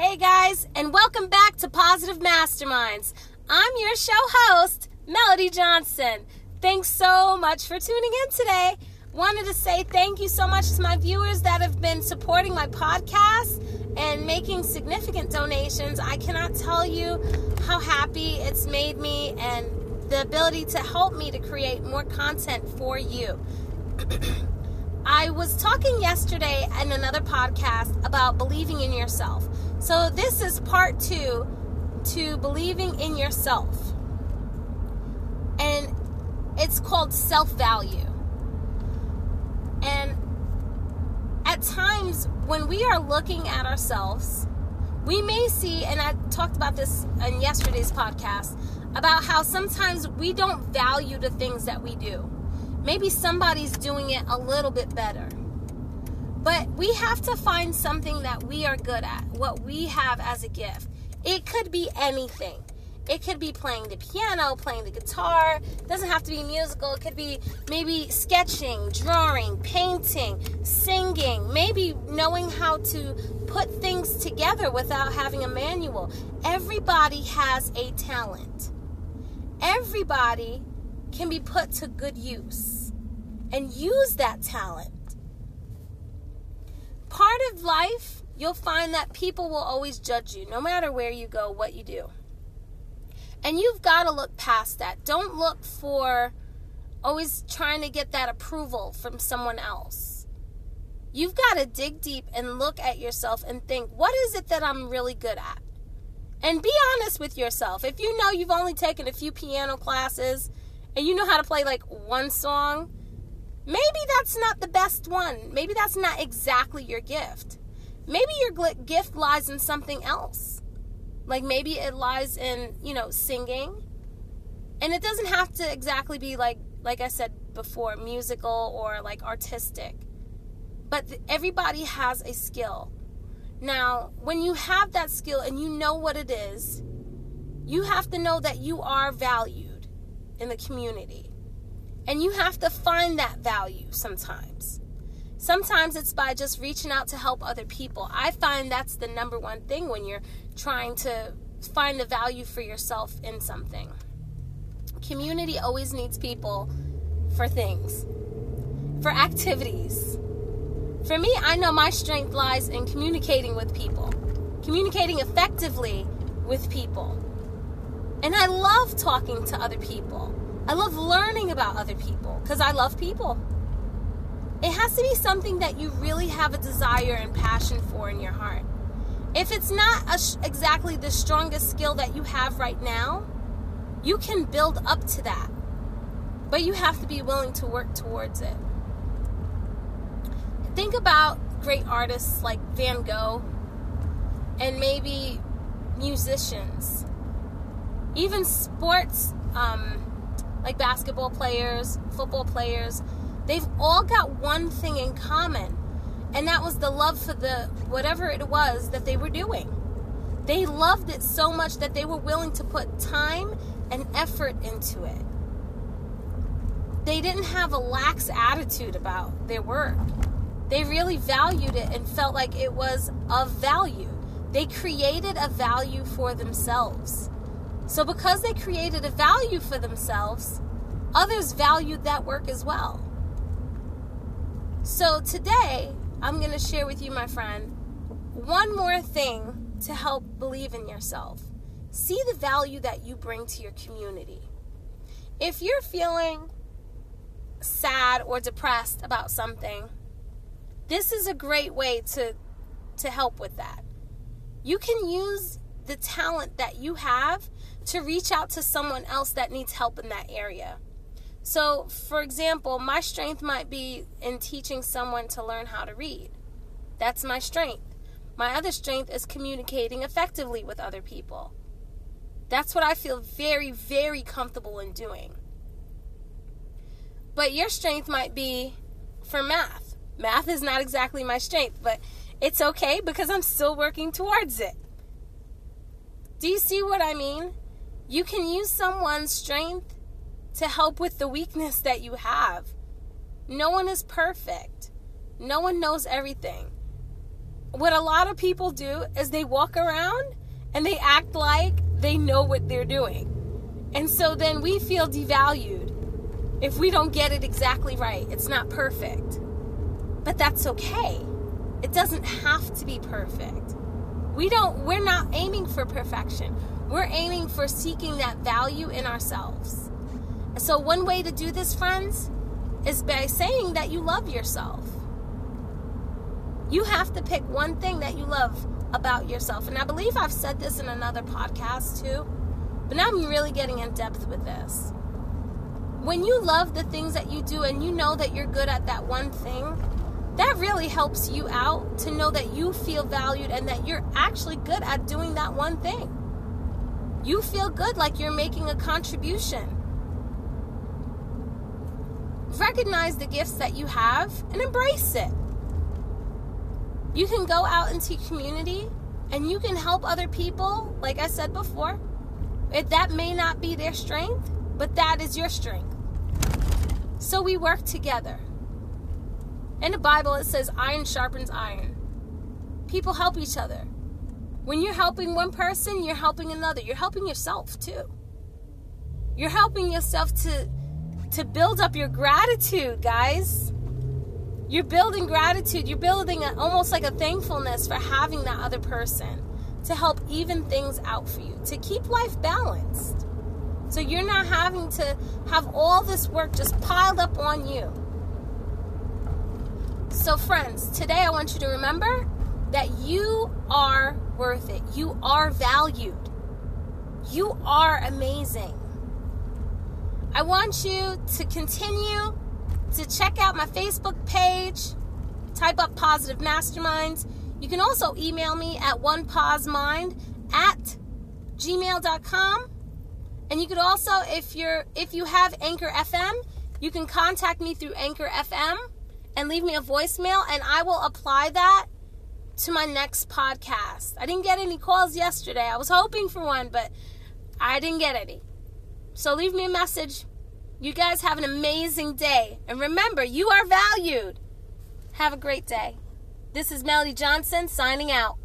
Hey guys, and welcome back to Positive Masterminds. I'm your show host, Melody Johnson. Thanks so much for tuning in today. Wanted to say thank you so much to my viewers that have been supporting my podcast and making significant donations. I cannot tell you how happy it's made me and the ability to help me to create more content for you. I was talking yesterday in another podcast about believing in yourself. So, this is part two to believing in yourself. And it's called self value. And at times when we are looking at ourselves, we may see, and I talked about this in yesterday's podcast, about how sometimes we don't value the things that we do. Maybe somebody's doing it a little bit better but we have to find something that we are good at, what we have as a gift. It could be anything. It could be playing the piano, playing the guitar. It doesn't have to be musical. It could be maybe sketching, drawing, painting, singing, maybe knowing how to put things together without having a manual. Everybody has a talent. Everybody can be put to good use and use that talent part of life, you'll find that people will always judge you, no matter where you go, what you do. And you've got to look past that. Don't look for always trying to get that approval from someone else. You've got to dig deep and look at yourself and think, what is it that I'm really good at? And be honest with yourself. If you know you've only taken a few piano classes and you know how to play like one song, Maybe that's not the best one. Maybe that's not exactly your gift. Maybe your gift lies in something else. Like maybe it lies in, you know, singing. And it doesn't have to exactly be like like I said before, musical or like artistic. But th- everybody has a skill. Now, when you have that skill and you know what it is, you have to know that you are valued in the community. And you have to find that value sometimes. Sometimes it's by just reaching out to help other people. I find that's the number one thing when you're trying to find the value for yourself in something. Community always needs people for things, for activities. For me, I know my strength lies in communicating with people, communicating effectively with people. And I love talking to other people. I love learning about other people because I love people. It has to be something that you really have a desire and passion for in your heart. If it's not sh- exactly the strongest skill that you have right now, you can build up to that. But you have to be willing to work towards it. Think about great artists like Van Gogh and maybe musicians, even sports um, like basketball players, football players, they've all got one thing in common. And that was the love for the whatever it was that they were doing. They loved it so much that they were willing to put time and effort into it. They didn't have a lax attitude about their work. They really valued it and felt like it was of value. They created a value for themselves. So, because they created a value for themselves, others valued that work as well. So, today, I'm going to share with you, my friend, one more thing to help believe in yourself. See the value that you bring to your community. If you're feeling sad or depressed about something, this is a great way to to help with that. You can use the talent that you have to reach out to someone else that needs help in that area. So, for example, my strength might be in teaching someone to learn how to read. That's my strength. My other strength is communicating effectively with other people. That's what I feel very, very comfortable in doing. But your strength might be for math. Math is not exactly my strength, but it's okay because I'm still working towards it. Do you see what I mean? You can use someone's strength to help with the weakness that you have. No one is perfect, no one knows everything. what a lot of people do is they walk around and they act like they know what they're doing. And so then we feel devalued if we don't get it exactly right. It's not perfect. But that's okay. It doesn't have to be perfect. We don't we're not aiming for perfection. We're aiming for seeking that value in ourselves. So one way to do this, friends, is by saying that you love yourself. You have to pick one thing that you love about yourself. And I believe I've said this in another podcast too. But now I'm really getting in depth with this. When you love the things that you do and you know that you're good at that one thing, that really helps you out to know that you feel valued and that you're actually good at doing that one thing. You feel good like you're making a contribution. Recognize the gifts that you have and embrace it. You can go out into community and you can help other people, like I said before. If that may not be their strength, but that is your strength. So we work together. In the Bible, it says iron sharpens iron. People help each other. When you're helping one person, you're helping another. You're helping yourself too. You're helping yourself to to build up your gratitude, guys. You're building gratitude. You're building a, almost like a thankfulness for having that other person to help even things out for you, to keep life balanced. So you're not having to have all this work just piled up on you. So, friends, today I want you to remember that you are worth it. You are valued. You are amazing. I want you to continue to check out my Facebook page, type up Positive Masterminds. You can also email me at onepausemind at gmail.com. And you could also, if you're if you have Anchor FM, you can contact me through Anchor FM and leave me a voicemail and I will apply that to my next podcast. I didn't get any calls yesterday. I was hoping for one, but I didn't get any. So leave me a message you guys have an amazing day. And remember, you are valued. Have a great day. This is Melody Johnson signing out.